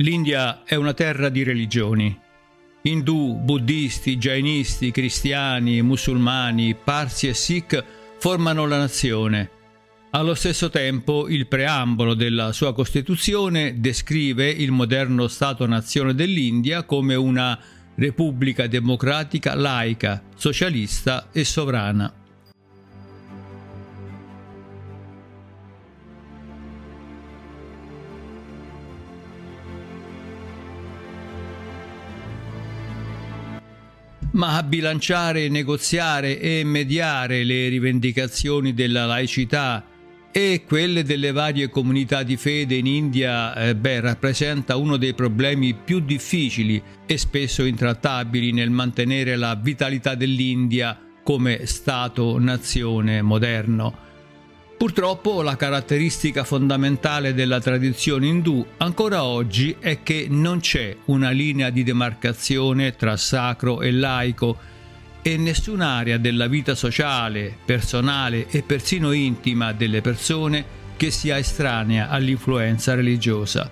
L'India è una terra di religioni. Indù, buddisti, jainisti, cristiani, musulmani, parsi e sikh formano la nazione. Allo stesso tempo il preambolo della sua Costituzione descrive il moderno Stato-nazione dell'India come una repubblica democratica laica, socialista e sovrana. Ma a bilanciare, negoziare e mediare le rivendicazioni della laicità e quelle delle varie comunità di fede in India eh, beh, rappresenta uno dei problemi più difficili e spesso intrattabili nel mantenere la vitalità dell'India come Stato-nazione moderno. Purtroppo la caratteristica fondamentale della tradizione indù ancora oggi è che non c'è una linea di demarcazione tra sacro e laico e nessun'area della vita sociale, personale e persino intima delle persone che sia estranea all'influenza religiosa.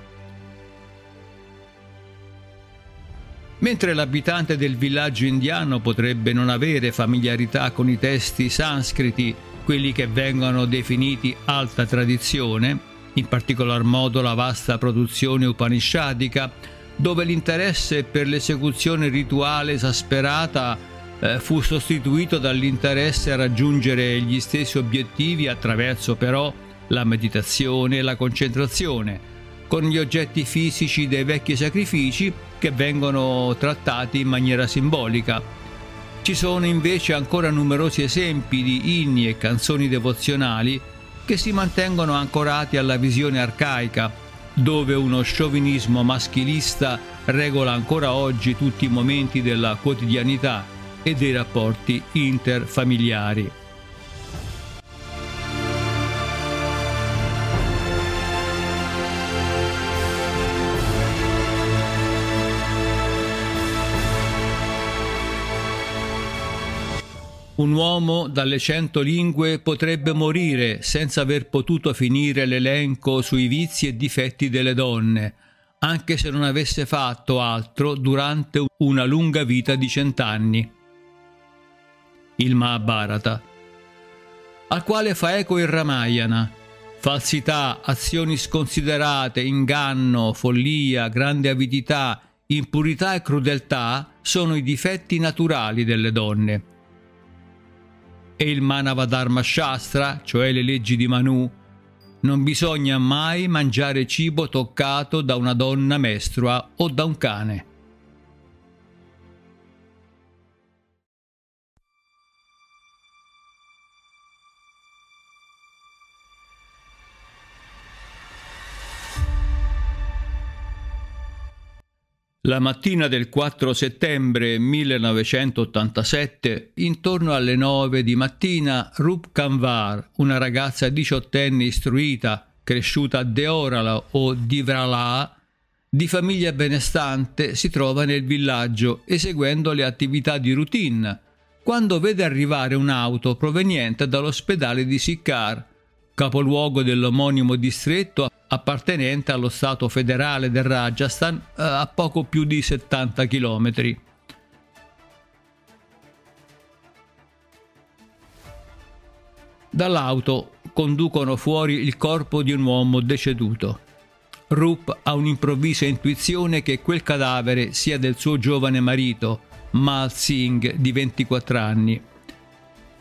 Mentre l'abitante del villaggio indiano potrebbe non avere familiarità con i testi sanscriti quelli che vengono definiti alta tradizione, in particolar modo la vasta produzione upanishadica, dove l'interesse per l'esecuzione rituale esasperata eh, fu sostituito dall'interesse a raggiungere gli stessi obiettivi attraverso però la meditazione e la concentrazione, con gli oggetti fisici dei vecchi sacrifici che vengono trattati in maniera simbolica ci sono invece ancora numerosi esempi di inni e canzoni devozionali che si mantengono ancorati alla visione arcaica, dove uno sciovinismo maschilista regola ancora oggi tutti i momenti della quotidianità e dei rapporti interfamiliari. Un uomo dalle cento lingue potrebbe morire senza aver potuto finire l'elenco sui vizi e difetti delle donne, anche se non avesse fatto altro durante una lunga vita di cent'anni. Il Mahabharata, al quale fa eco il Ramayana, falsità, azioni sconsiderate, inganno, follia, grande avidità, impurità e crudeltà sono i difetti naturali delle donne e il Manavadharma Shastra, cioè le leggi di Manu, non bisogna mai mangiare cibo toccato da una donna mestrua o da un cane. La mattina del 4 settembre 1987, intorno alle 9 di mattina, Rup Kanvar, una ragazza diciottenne istruita, cresciuta a Deorala o Divrala, di famiglia benestante, si trova nel villaggio eseguendo le attività di routine, quando vede arrivare un'auto proveniente dall'ospedale di Sikkar, capoluogo dell'omonimo distretto appartenente allo Stato federale del Rajasthan eh, a poco più di 70 km. Dall'auto conducono fuori il corpo di un uomo deceduto. Rup ha un'improvvisa intuizione che quel cadavere sia del suo giovane marito, Mal Singh, di 24 anni.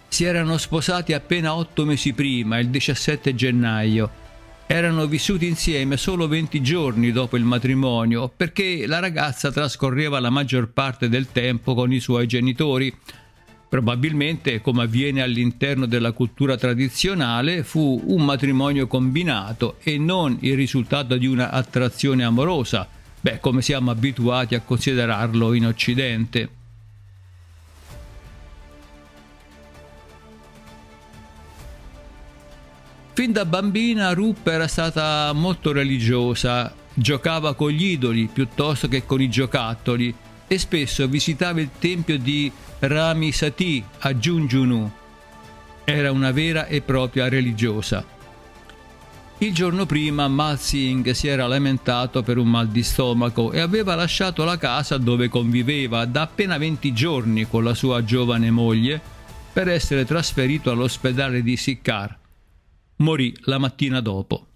Si erano sposati appena otto mesi prima, il 17 gennaio, erano vissuti insieme solo 20 giorni dopo il matrimonio perché la ragazza trascorreva la maggior parte del tempo con i suoi genitori. Probabilmente, come avviene all'interno della cultura tradizionale, fu un matrimonio combinato e non il risultato di una attrazione amorosa, beh, come siamo abituati a considerarlo in Occidente. Fin da bambina Rupp era stata molto religiosa, giocava con gli idoli piuttosto che con i giocattoli e spesso visitava il tempio di Rami Sati a Junjunu. Era una vera e propria religiosa. Il giorno prima Mal Singh si era lamentato per un mal di stomaco e aveva lasciato la casa dove conviveva da appena 20 giorni con la sua giovane moglie per essere trasferito all'ospedale di Sikkar. Morì la mattina dopo.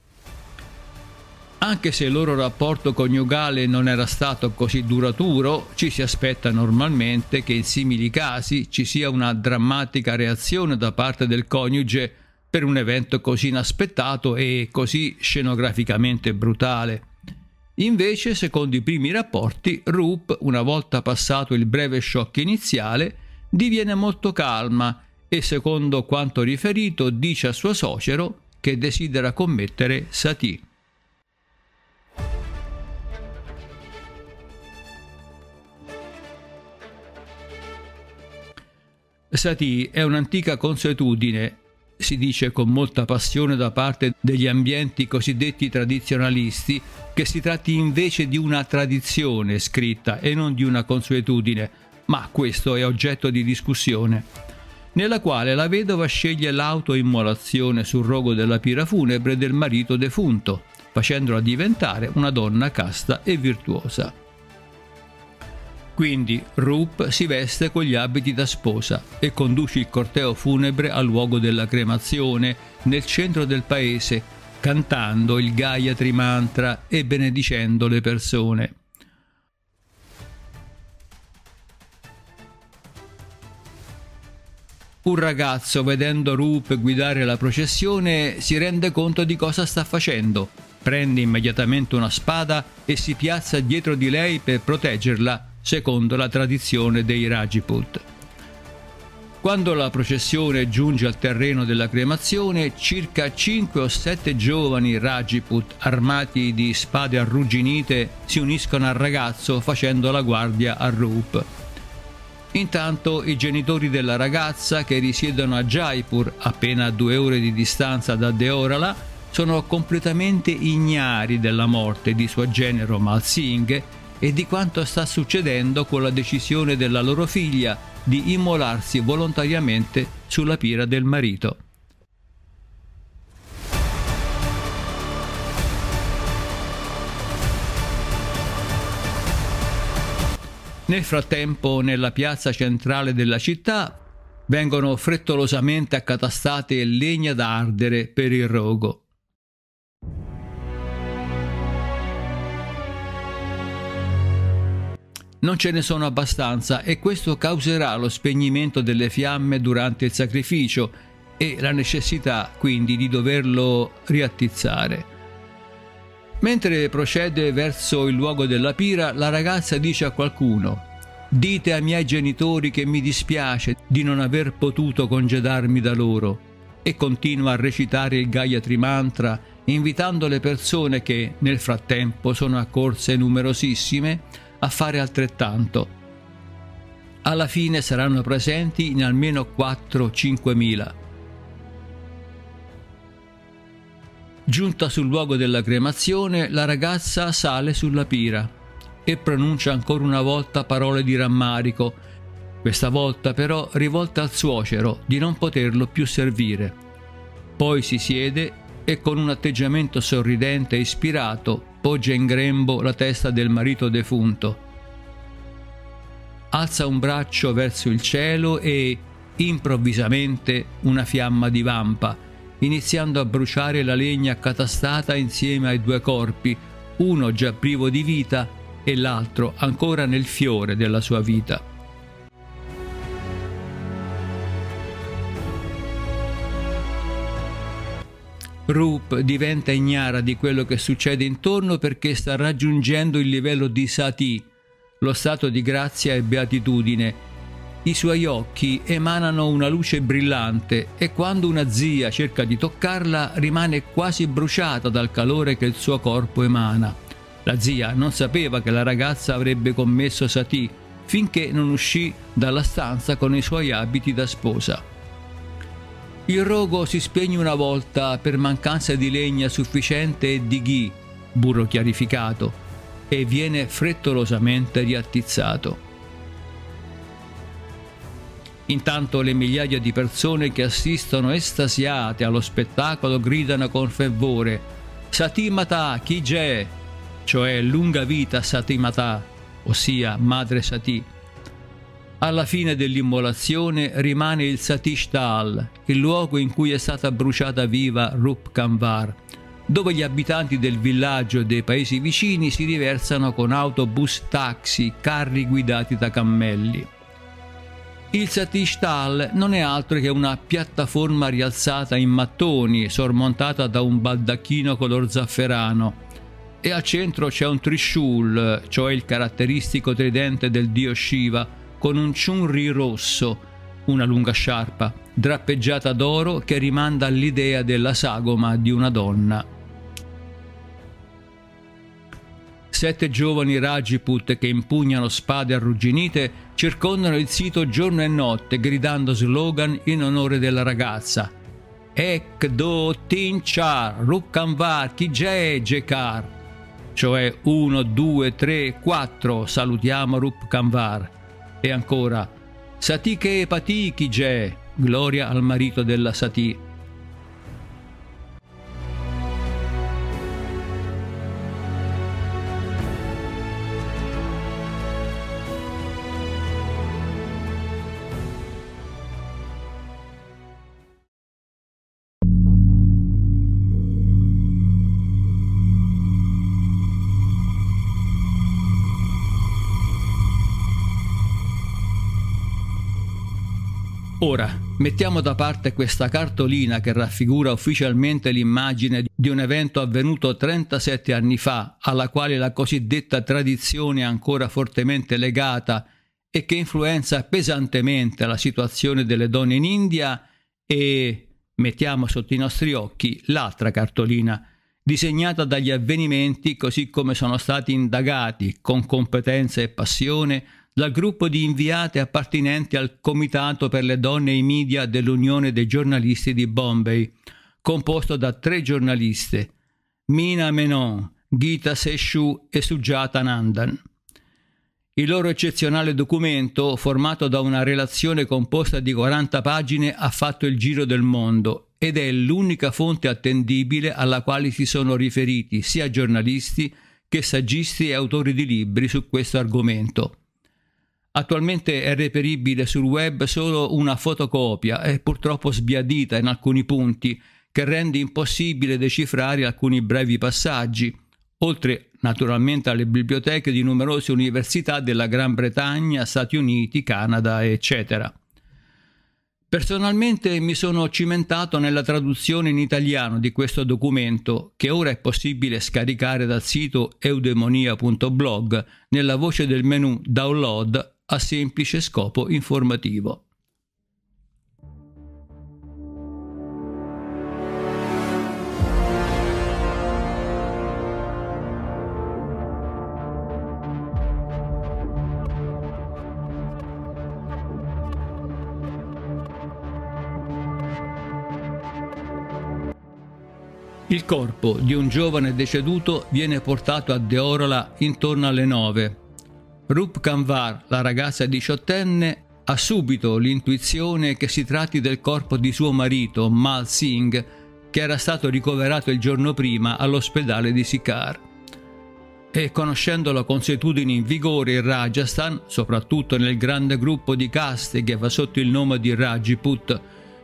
Anche se il loro rapporto coniugale non era stato così duraturo, ci si aspetta normalmente che in simili casi ci sia una drammatica reazione da parte del coniuge per un evento così inaspettato e così scenograficamente brutale. Invece, secondo i primi rapporti, Rup, una volta passato il breve shock iniziale, diviene molto calma e, secondo quanto riferito, dice a suo suocero che desidera commettere sati. Sati è un'antica consuetudine si dice con molta passione da parte degli ambienti cosiddetti tradizionalisti che si tratti invece di una tradizione scritta e non di una consuetudine, ma questo è oggetto di discussione, nella quale la vedova sceglie l'autoimmolazione sul rogo della pira funebre del marito defunto, facendola diventare una donna casta e virtuosa. Quindi Rup si veste con gli abiti da sposa e conduce il corteo funebre al luogo della cremazione nel centro del paese, cantando il Gayatri Mantra e benedicendo le persone. Un ragazzo, vedendo Rup guidare la processione, si rende conto di cosa sta facendo. Prende immediatamente una spada e si piazza dietro di lei per proteggerla secondo la tradizione dei Rajput. Quando la processione giunge al terreno della cremazione, circa 5 o 7 giovani Rajput armati di spade arrugginite si uniscono al ragazzo facendo la guardia a Rup. Intanto i genitori della ragazza, che risiedono a Jaipur, appena a due ore di distanza da Deorala, sono completamente ignari della morte di suo genero Mal Singh e di quanto sta succedendo con la decisione della loro figlia di immolarsi volontariamente sulla pira del marito. Nel frattempo, nella piazza centrale della città vengono frettolosamente accatastate legna da ardere per il rogo. non ce ne sono abbastanza e questo causerà lo spegnimento delle fiamme durante il sacrificio e la necessità quindi di doverlo riattizzare. Mentre procede verso il luogo della pira, la ragazza dice a qualcuno Dite ai miei genitori che mi dispiace di non aver potuto congedarmi da loro e continua a recitare il Gayatri Mantra invitando le persone che nel frattempo sono accorse numerosissime a fare altrettanto. Alla fine saranno presenti in almeno 4-5 mila. Giunta sul luogo della cremazione, la ragazza sale sulla pira e pronuncia ancora una volta parole di rammarico, questa volta però rivolte al suocero di non poterlo più servire. Poi si siede e con un atteggiamento sorridente e ispirato poggia in grembo la testa del marito defunto. Alza un braccio verso il cielo e, improvvisamente, una fiamma divampa, iniziando a bruciare la legna accatastata insieme ai due corpi, uno già privo di vita e l'altro ancora nel fiore della sua vita. Rup diventa ignara di quello che succede intorno perché sta raggiungendo il livello di Sati, lo stato di grazia e beatitudine. I suoi occhi emanano una luce brillante e quando una zia cerca di toccarla rimane quasi bruciata dal calore che il suo corpo emana. La zia non sapeva che la ragazza avrebbe commesso Sati finché non uscì dalla stanza con i suoi abiti da sposa. Il rogo si spegne una volta per mancanza di legna sufficiente e di ghi, burro chiarificato, e viene frettolosamente riattizzato. Intanto le migliaia di persone che assistono estasiate allo spettacolo gridano con fervore Satimata Kijè, cioè lunga vita Satimata, ossia Madre Sati. Alla fine dell'immolazione rimane il Satishtal, il luogo in cui è stata bruciata viva Rup Kanvar, dove gli abitanti del villaggio e dei paesi vicini si riversano con autobus, taxi, carri guidati da cammelli. Il Satishtal non è altro che una piattaforma rialzata in mattoni, sormontata da un baldacchino color zafferano, e al centro c'è un Trishul, cioè il caratteristico tridente del dio Shiva, con un chunri rosso, una lunga sciarpa, drappeggiata d'oro che rimanda all'idea della sagoma di una donna. Sette giovani Rajput che impugnano spade arrugginite circondano il sito giorno e notte gridando slogan in onore della ragazza. Ek do tin char, rukkanvar, kijay jekar. Cioè 1, 2, 3, 4, salutiamo Rupkanvar. E ancora, Sati che pati kijay, gloria al marito della Sati. Ora, mettiamo da parte questa cartolina che raffigura ufficialmente l'immagine di un evento avvenuto 37 anni fa, alla quale la cosiddetta tradizione è ancora fortemente legata e che influenza pesantemente la situazione delle donne in India e mettiamo sotto i nostri occhi l'altra cartolina, disegnata dagli avvenimenti così come sono stati indagati con competenza e passione dal gruppo di inviate appartenenti al Comitato per le donne e i media dell'Unione dei giornalisti di Bombay, composto da tre giornaliste, Mina Menon, Gita Seshu e Sujata Nandan. Il loro eccezionale documento, formato da una relazione composta di 40 pagine, ha fatto il giro del mondo ed è l'unica fonte attendibile alla quale si sono riferiti sia giornalisti che saggisti e autori di libri su questo argomento. Attualmente è reperibile sul web solo una fotocopia e purtroppo sbiadita in alcuni punti, che rende impossibile decifrare alcuni brevi passaggi, oltre naturalmente alle biblioteche di numerose università della Gran Bretagna, Stati Uniti, Canada, eccetera. Personalmente mi sono cimentato nella traduzione in italiano di questo documento, che ora è possibile scaricare dal sito eudemonia.blog nella voce del menu Download a semplice scopo informativo. Il corpo di un giovane deceduto viene portato a Deorola intorno alle nove Rup Kanvar, la ragazza diciottenne, ha subito l'intuizione che si tratti del corpo di suo marito, Mal Singh, che era stato ricoverato il giorno prima all'ospedale di Sikar. E conoscendo la consuetudine in vigore in Rajasthan, soprattutto nel grande gruppo di caste che va sotto il nome di Rajput,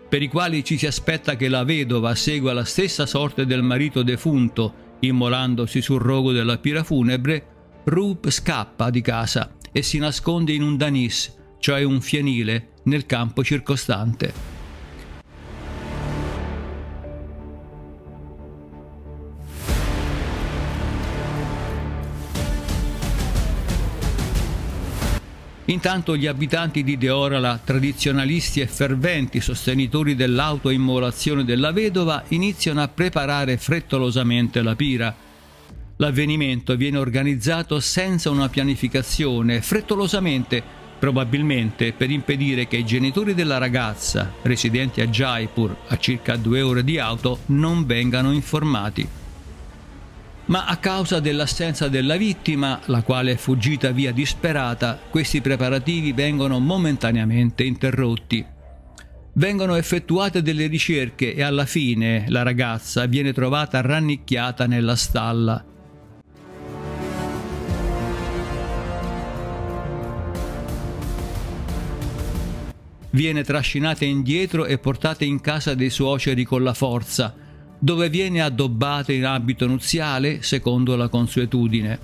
per i quali ci si aspetta che la vedova segua la stessa sorte del marito defunto, immolandosi sul rogo della pira funebre, Rup scappa di casa e si nasconde in un danis, cioè un fienile, nel campo circostante. Intanto gli abitanti di Deorala, tradizionalisti e ferventi sostenitori dell'autoimmolazione della vedova, iniziano a preparare frettolosamente la pira, L'avvenimento viene organizzato senza una pianificazione, frettolosamente, probabilmente per impedire che i genitori della ragazza, residenti a Jaipur, a circa due ore di auto, non vengano informati. ma a causa dell'assenza della vittima, la quale è fuggita via disperata, questi preparativi vengono momentaneamente interrotti. Vengono effettuate delle ricerche e alla fine la ragazza viene trovata rannicchiata nella stalla. Viene trascinata indietro e portata in casa dei suoceri con la forza, dove viene addobbata in abito nuziale secondo la consuetudine.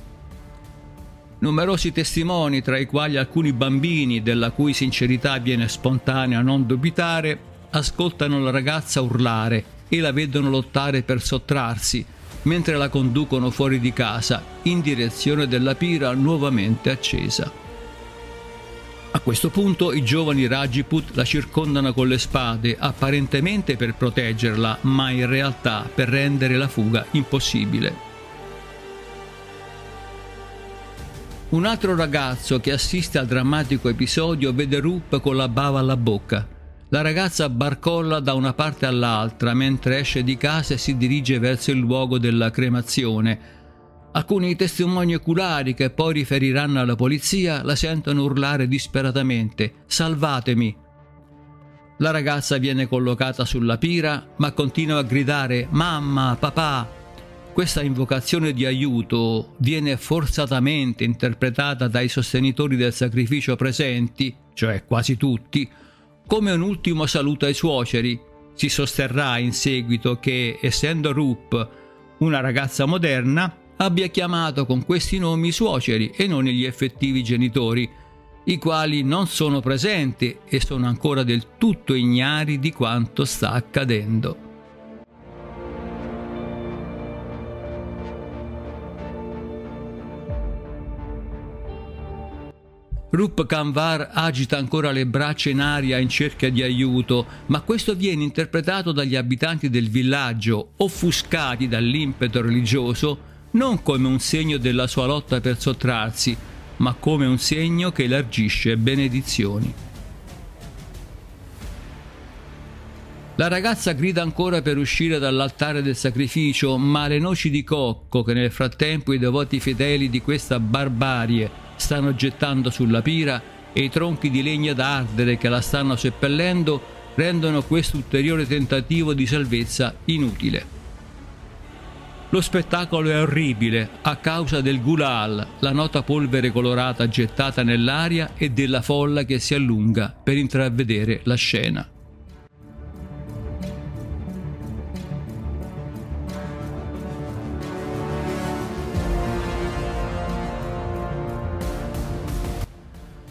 Numerosi testimoni, tra i quali alcuni bambini, della cui sincerità viene spontanea non dubitare, ascoltano la ragazza urlare e la vedono lottare per sottrarsi, mentre la conducono fuori di casa in direzione della pira nuovamente accesa. Questo punto i giovani Rajiput la circondano con le spade, apparentemente per proteggerla, ma in realtà per rendere la fuga impossibile. Un altro ragazzo che assiste al drammatico episodio vede Rup con la bava alla bocca. La ragazza barcolla da una parte all'altra mentre esce di casa e si dirige verso il luogo della cremazione, Alcuni testimoni oculari che poi riferiranno alla polizia la sentono urlare disperatamente Salvatemi! La ragazza viene collocata sulla pira ma continua a gridare Mamma, papà! Questa invocazione di aiuto viene forzatamente interpretata dai sostenitori del sacrificio presenti, cioè quasi tutti, come un ultimo saluto ai suoceri. Si sosterrà in seguito che, essendo Rupp una ragazza moderna, abbia chiamato con questi nomi i suoceri e non gli effettivi genitori, i quali non sono presenti e sono ancora del tutto ignari di quanto sta accadendo. Rup Kanvar agita ancora le braccia in aria in cerca di aiuto, ma questo viene interpretato dagli abitanti del villaggio, offuscati dall'impeto religioso, non come un segno della sua lotta per sottrarsi, ma come un segno che elargisce benedizioni. La ragazza grida ancora per uscire dall'altare del sacrificio, ma le noci di cocco che nel frattempo i devoti fedeli di questa barbarie stanno gettando sulla pira e i tronchi di legna da ardere che la stanno seppellendo rendono questo ulteriore tentativo di salvezza inutile. Lo spettacolo è orribile a causa del gulal, la nota polvere colorata gettata nell'aria e della folla che si allunga per intravedere la scena.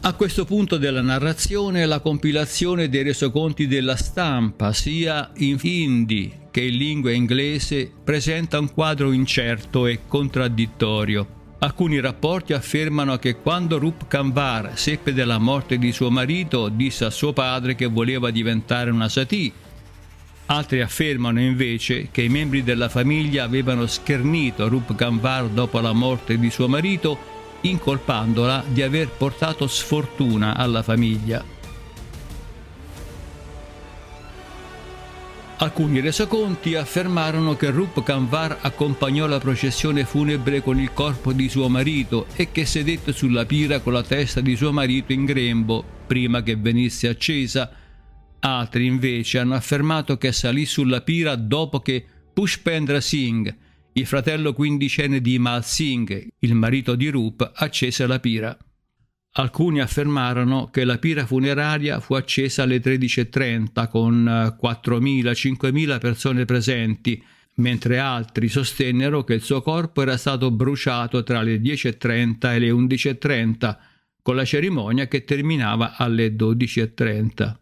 A questo punto della narrazione la compilazione dei resoconti della stampa, sia in hindi che in lingua inglese, presenta un quadro incerto e contraddittorio. Alcuni rapporti affermano che quando Rup Kanvar seppe della morte di suo marito, disse a suo padre che voleva diventare una sati. Altri affermano invece che i membri della famiglia avevano schernito Rup Kanvar dopo la morte di suo marito incolpandola di aver portato sfortuna alla famiglia. Alcuni resoconti affermarono che Rup Kanvar accompagnò la processione funebre con il corpo di suo marito e che sedette sulla pira con la testa di suo marito in grembo prima che venisse accesa. Altri invece hanno affermato che salì sulla pira dopo che Pushpendra Singh, il fratello quindicenne di Mal Singh, il marito di Rup, accese la pira. Alcuni affermarono che la pira funeraria fu accesa alle 13.30 con 4.000-5.000 persone presenti, mentre altri sostennero che il suo corpo era stato bruciato tra le 10.30 e le 11.30, con la cerimonia che terminava alle 12.30.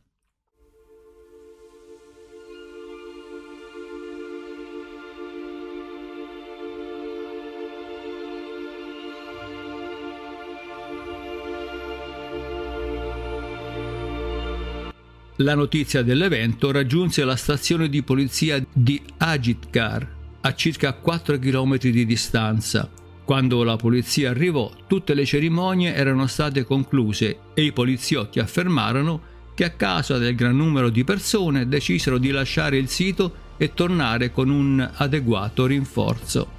La notizia dell'evento raggiunse la stazione di polizia di Ajitkar, a circa 4 km di distanza. Quando la polizia arrivò, tutte le cerimonie erano state concluse e i poliziotti affermarono che a causa del gran numero di persone decisero di lasciare il sito e tornare con un adeguato rinforzo.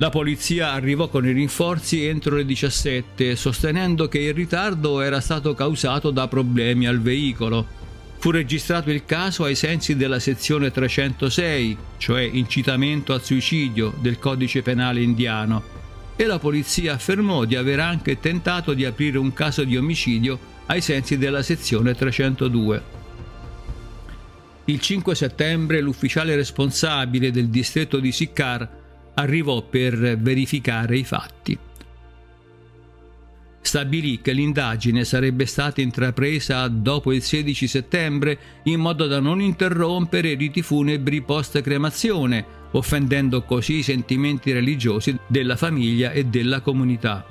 La polizia arrivò con i rinforzi entro le 17, sostenendo che il ritardo era stato causato da problemi al veicolo. Fu registrato il caso ai sensi della sezione 306, cioè incitamento al suicidio del codice penale indiano, e la polizia affermò di aver anche tentato di aprire un caso di omicidio ai sensi della sezione 302. Il 5 settembre l'ufficiale responsabile del distretto di Sikkar arrivò per verificare i fatti. Stabilì che l'indagine sarebbe stata intrapresa dopo il 16 settembre in modo da non interrompere i riti funebri post-cremazione, offendendo così i sentimenti religiosi della famiglia e della comunità.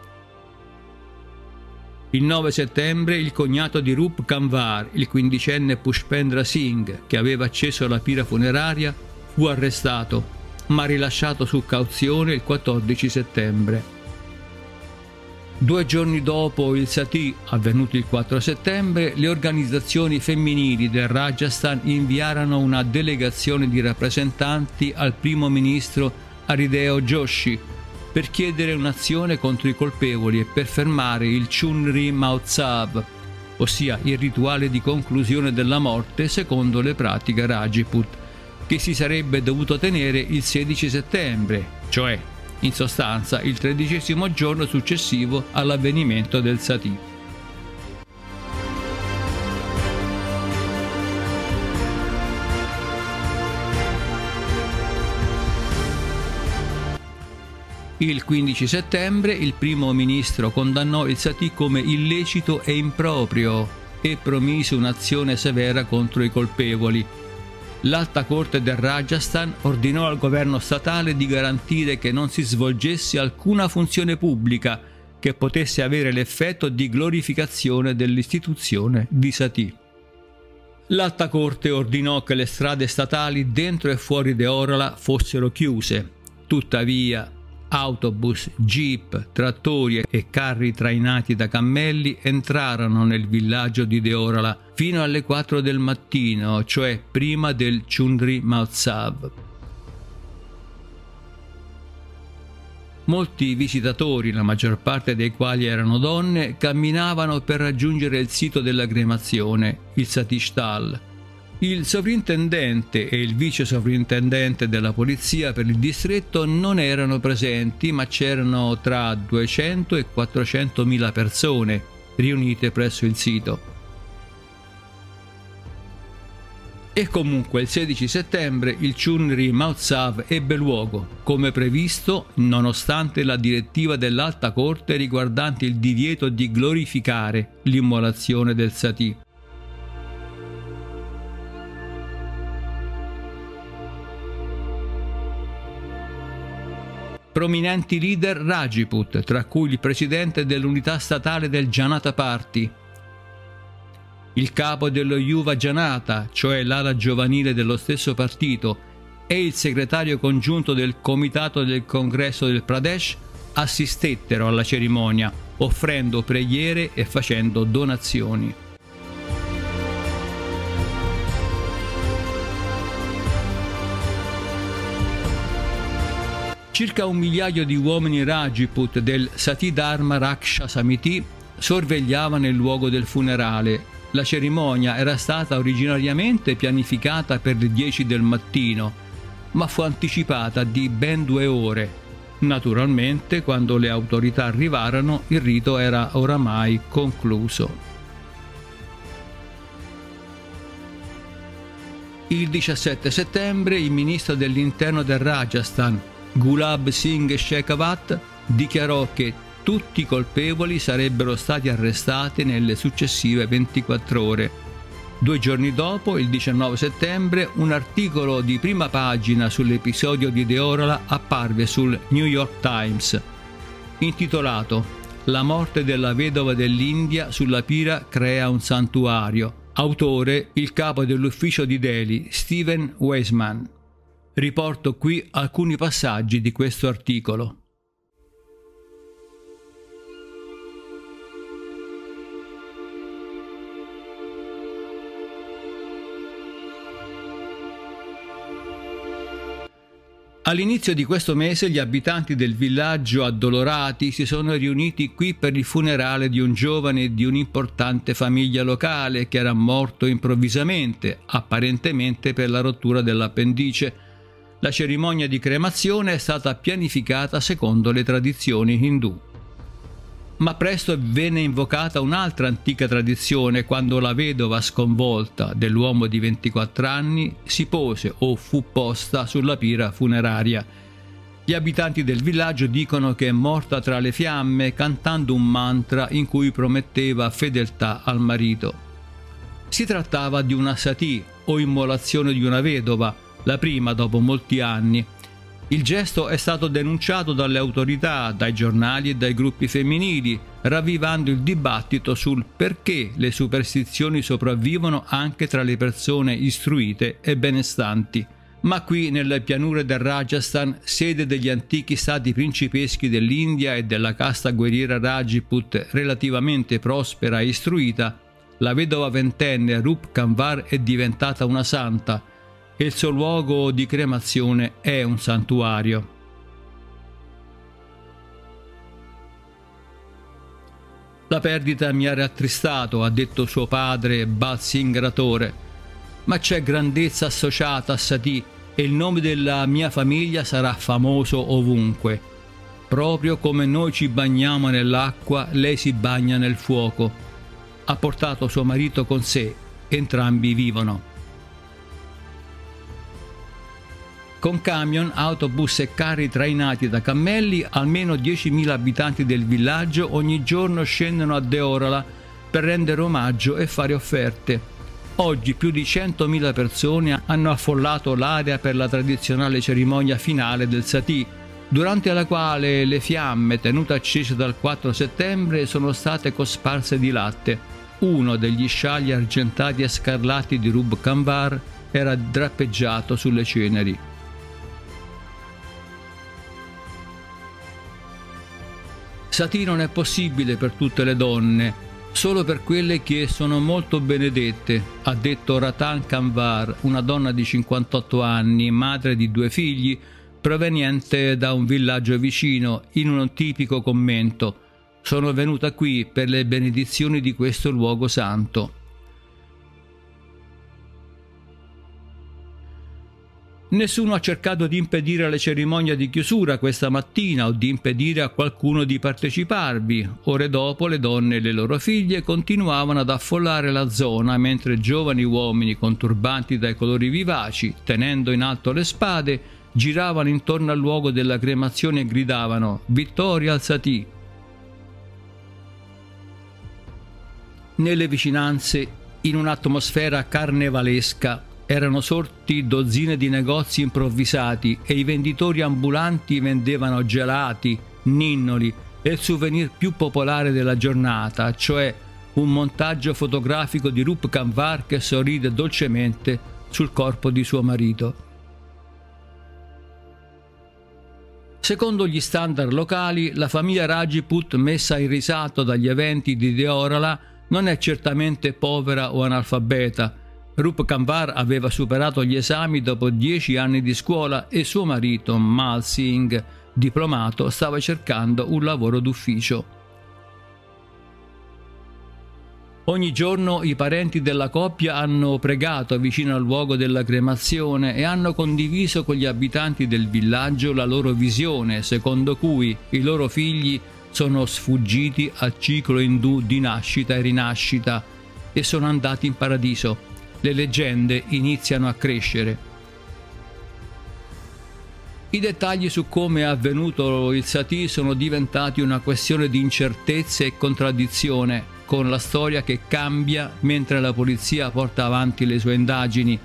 Il 9 settembre il cognato di Rup Kanwar, il quindicenne Pushpendra Singh, che aveva acceso la pira funeraria, fu arrestato ma rilasciato su cauzione il 14 settembre. Due giorni dopo il Sati, avvenuto il 4 settembre, le organizzazioni femminili del Rajasthan inviarono una delegazione di rappresentanti al primo ministro Arideo Joshi per chiedere un'azione contro i colpevoli e per fermare il Chunri Mahotsav, ossia il rituale di conclusione della morte secondo le pratiche Rajput che si sarebbe dovuto tenere il 16 settembre, cioè in sostanza il tredicesimo giorno successivo all'avvenimento del Sati. Il 15 settembre il primo ministro condannò il Sati come illecito e improprio e promise un'azione severa contro i colpevoli, l'Alta Corte del Rajasthan ordinò al governo statale di garantire che non si svolgesse alcuna funzione pubblica che potesse avere l'effetto di glorificazione dell'istituzione di Sati. L'Alta Corte ordinò che le strade statali dentro e fuori de Orala fossero chiuse. Tuttavia, autobus, jeep, trattori e carri trainati da cammelli entrarono nel villaggio di Deorala fino alle 4 del mattino, cioè prima del Chundri Mahotsav. Molti visitatori, la maggior parte dei quali erano donne, camminavano per raggiungere il sito dell'aggremazione, il Satishtal, il sovrintendente e il vice sovrintendente della polizia per il distretto non erano presenti, ma c'erano tra 200 e 400 mila persone riunite presso il sito. E comunque il 16 settembre il Chunri Mautsav ebbe luogo, come previsto, nonostante la direttiva dell'Alta Corte riguardante il divieto di glorificare l'immolazione del Sati. Prominenti leader Rajput, tra cui il presidente dell'unità statale del Janata Party, il capo dello Yuva Janata, cioè l'ala giovanile dello stesso partito, e il segretario congiunto del Comitato del Congresso del Pradesh assistettero alla cerimonia, offrendo preghiere e facendo donazioni. Circa un migliaio di uomini Rajput del Sati Dharma Raksha Samiti sorvegliavano il luogo del funerale. La cerimonia era stata originariamente pianificata per le 10 del mattino, ma fu anticipata di ben due ore. Naturalmente, quando le autorità arrivarono, il rito era oramai concluso. Il 17 settembre il ministro dell'interno del Rajasthan, Gulab Singh Shekhawat dichiarò che tutti i colpevoli sarebbero stati arrestati nelle successive 24 ore. Due giorni dopo, il 19 settembre, un articolo di prima pagina sull'episodio di Deorola apparve sul New York Times, intitolato La morte della vedova dell'India sulla pira crea un santuario. Autore il capo dell'ufficio di Delhi, Steven Weisman. Riporto qui alcuni passaggi di questo articolo. All'inizio di questo mese gli abitanti del villaggio addolorati si sono riuniti qui per il funerale di un giovane di un'importante famiglia locale che era morto improvvisamente, apparentemente per la rottura dell'appendice. La cerimonia di cremazione è stata pianificata secondo le tradizioni indù. Ma presto venne invocata un'altra antica tradizione quando la vedova sconvolta dell'uomo di 24 anni si pose o fu posta sulla pira funeraria. Gli abitanti del villaggio dicono che è morta tra le fiamme cantando un mantra in cui prometteva fedeltà al marito. Si trattava di una sati o immolazione di una vedova, la prima dopo molti anni, il gesto è stato denunciato dalle autorità, dai giornali e dai gruppi femminili, ravvivando il dibattito sul perché le superstizioni sopravvivono anche tra le persone istruite e benestanti. Ma qui, nelle pianure del Rajasthan, sede degli antichi stati principeschi dell'India e della casta guerriera Rajput relativamente prospera e istruita, la vedova ventenne Rup Kanvar è diventata una santa, e il suo luogo di cremazione è un santuario. La perdita mi ha rattristato, ha detto suo padre Bazzi Ingratore, ma c'è grandezza associata a Sati e il nome della mia famiglia sarà famoso ovunque. Proprio come noi ci bagniamo nell'acqua, lei si bagna nel fuoco. Ha portato suo marito con sé, entrambi vivono. Con camion, autobus e carri trainati da cammelli, almeno 10.000 abitanti del villaggio ogni giorno scendono a Deorala per rendere omaggio e fare offerte. Oggi più di 100.000 persone hanno affollato l'area per la tradizionale cerimonia finale del Sati, durante la quale le fiamme tenute accese dal 4 settembre sono state cosparse di latte. Uno degli scialli argentati e scarlatti di Rub Kanvar era drappeggiato sulle ceneri. Sati non è possibile per tutte le donne, solo per quelle che sono molto benedette, ha detto Ratan Kanvar, una donna di 58 anni, madre di due figli, proveniente da un villaggio vicino, in un tipico commento. Sono venuta qui per le benedizioni di questo luogo santo. Nessuno ha cercato di impedire la cerimonia di chiusura questa mattina o di impedire a qualcuno di parteciparvi. Ore dopo le donne e le loro figlie continuavano ad affollare la zona mentre giovani uomini con turbanti dai colori vivaci, tenendo in alto le spade, giravano intorno al luogo della cremazione e gridavano Vittoria al Sati. Nelle vicinanze, in un'atmosfera carnevalesca, erano sorti dozzine di negozi improvvisati e i venditori ambulanti vendevano gelati, ninnoli e il souvenir più popolare della giornata, cioè un montaggio fotografico di Rup Kanvar che sorride dolcemente sul corpo di suo marito. Secondo gli standard locali, la famiglia Rajput messa in risalto dagli eventi di Deorala non è certamente povera o analfabeta, Rup Kanvar aveva superato gli esami dopo dieci anni di scuola e suo marito, Mal Singh, diplomato, stava cercando un lavoro d'ufficio. Ogni giorno i parenti della coppia hanno pregato vicino al luogo della cremazione e hanno condiviso con gli abitanti del villaggio la loro visione, secondo cui i loro figli sono sfuggiti al ciclo indù di nascita e rinascita e sono andati in paradiso le leggende iniziano a crescere. I dettagli su come è avvenuto il Sati sono diventati una questione di incertezze e contraddizione, con la storia che cambia mentre la polizia porta avanti le sue indagini.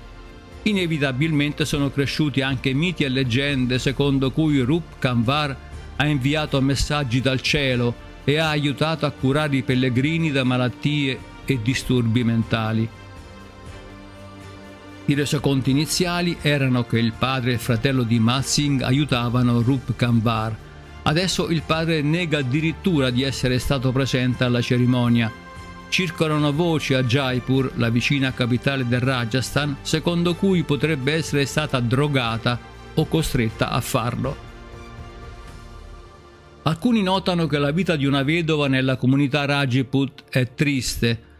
Inevitabilmente sono cresciuti anche miti e leggende secondo cui Rup Kanvar ha inviato messaggi dal cielo e ha aiutato a curare i pellegrini da malattie e disturbi mentali. I resoconti iniziali erano che il padre e il fratello di Matsing aiutavano Rup Kanvar. Adesso il padre nega addirittura di essere stato presente alla cerimonia. Circolano voci a Jaipur, la vicina capitale del Rajasthan, secondo cui potrebbe essere stata drogata o costretta a farlo. Alcuni notano che la vita di una vedova nella comunità Rajput è triste.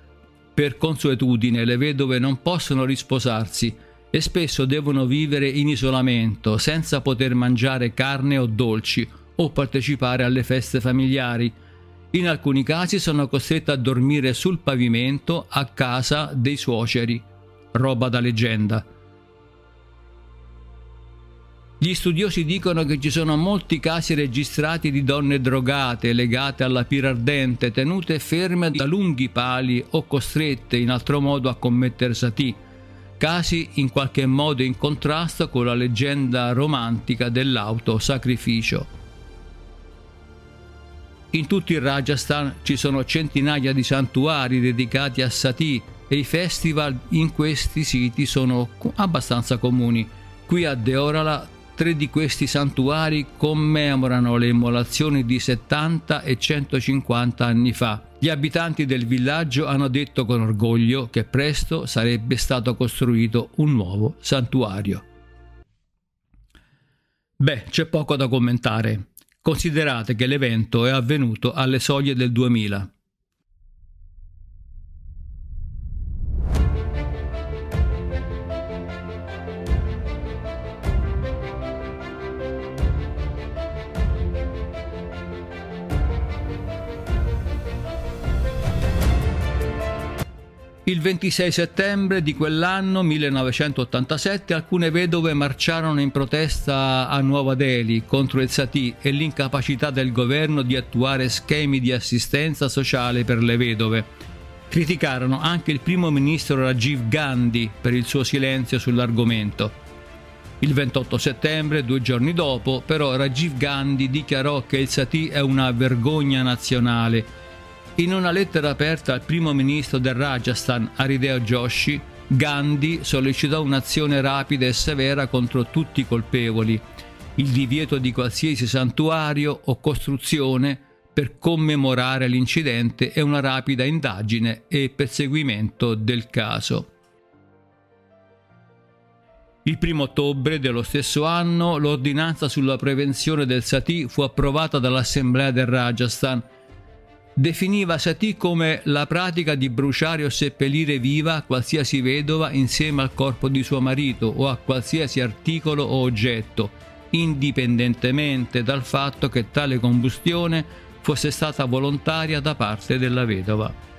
Per consuetudine le vedove non possono risposarsi e spesso devono vivere in isolamento senza poter mangiare carne o dolci o partecipare alle feste familiari. In alcuni casi sono costrette a dormire sul pavimento a casa dei suoceri. Roba da leggenda. Gli studiosi dicono che ci sono molti casi registrati di donne drogate legate alla pira ardente, tenute ferme da lunghi pali o costrette in altro modo a commettere sati, casi in qualche modo in contrasto con la leggenda romantica dell'autosacrificio. In tutto il Rajasthan ci sono centinaia di santuari dedicati a sati e i festival in questi siti sono abbastanza comuni. Qui a Deorala Tre di questi santuari commemorano le immolazioni di 70 e 150 anni fa. Gli abitanti del villaggio hanno detto con orgoglio che presto sarebbe stato costruito un nuovo santuario. Beh, c'è poco da commentare. Considerate che l'evento è avvenuto alle soglie del 2000. Il 26 settembre di quell'anno 1987 alcune vedove marciarono in protesta a Nuova Delhi contro il Sati e l'incapacità del governo di attuare schemi di assistenza sociale per le vedove. Criticarono anche il primo ministro Rajiv Gandhi per il suo silenzio sull'argomento. Il 28 settembre, due giorni dopo, però Rajiv Gandhi dichiarò che il Sati è una vergogna nazionale in una lettera aperta al primo ministro del Rajasthan, Arideo Joshi, Gandhi sollecitò un'azione rapida e severa contro tutti i colpevoli, il divieto di qualsiasi santuario o costruzione per commemorare l'incidente e una rapida indagine e perseguimento del caso. Il primo ottobre dello stesso anno l'ordinanza sulla prevenzione del Sati fu approvata dall'Assemblea del Rajasthan definiva Satie come la pratica di bruciare o seppellire viva qualsiasi vedova insieme al corpo di suo marito o a qualsiasi articolo o oggetto, indipendentemente dal fatto che tale combustione fosse stata volontaria da parte della vedova.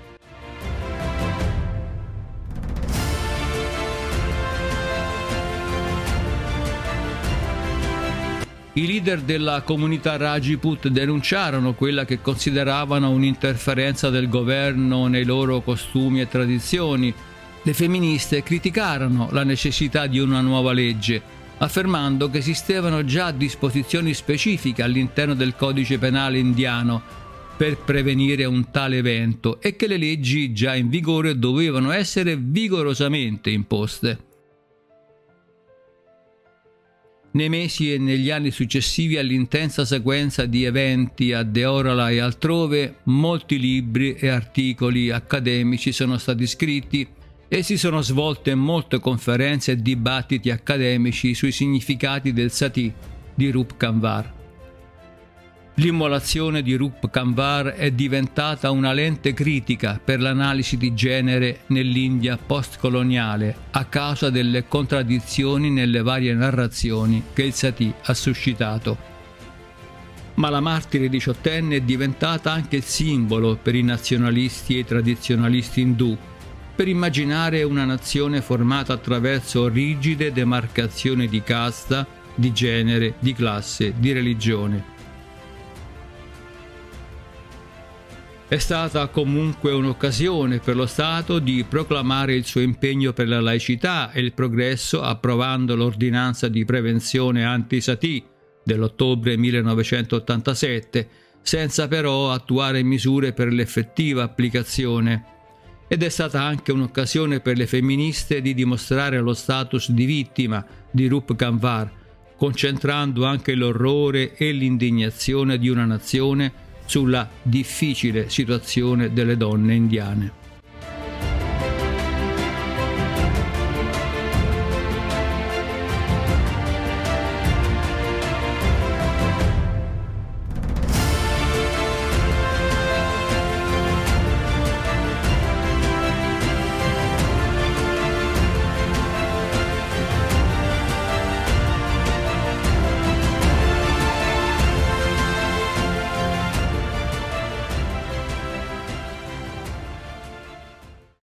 I leader della comunità Rajput denunciarono quella che consideravano un'interferenza del governo nei loro costumi e tradizioni. Le femministe criticarono la necessità di una nuova legge, affermando che esistevano già disposizioni specifiche all'interno del codice penale indiano per prevenire un tale evento e che le leggi già in vigore dovevano essere vigorosamente imposte. Nei mesi e negli anni successivi all'intensa sequenza di eventi a Deorala e altrove, molti libri e articoli accademici sono stati scritti e si sono svolte molte conferenze e dibattiti accademici sui significati del Sati di Rup Kanvar. L'immolazione di Rup Kanvar è diventata una lente critica per l'analisi di genere nell'India postcoloniale a causa delle contraddizioni nelle varie narrazioni che il Sati ha suscitato. Ma la martire diciottenne è diventata anche il simbolo per i nazionalisti e i tradizionalisti indù, per immaginare una nazione formata attraverso rigide demarcazioni di casta, di genere, di classe, di religione È stata comunque un'occasione per lo Stato di proclamare il suo impegno per la laicità e il progresso approvando l'ordinanza di prevenzione anti-Sati dell'ottobre 1987, senza però attuare misure per l'effettiva applicazione. Ed è stata anche un'occasione per le femministe di dimostrare lo status di vittima di Rup Kanvar, concentrando anche l'orrore e l'indignazione di una nazione sulla difficile situazione delle donne indiane.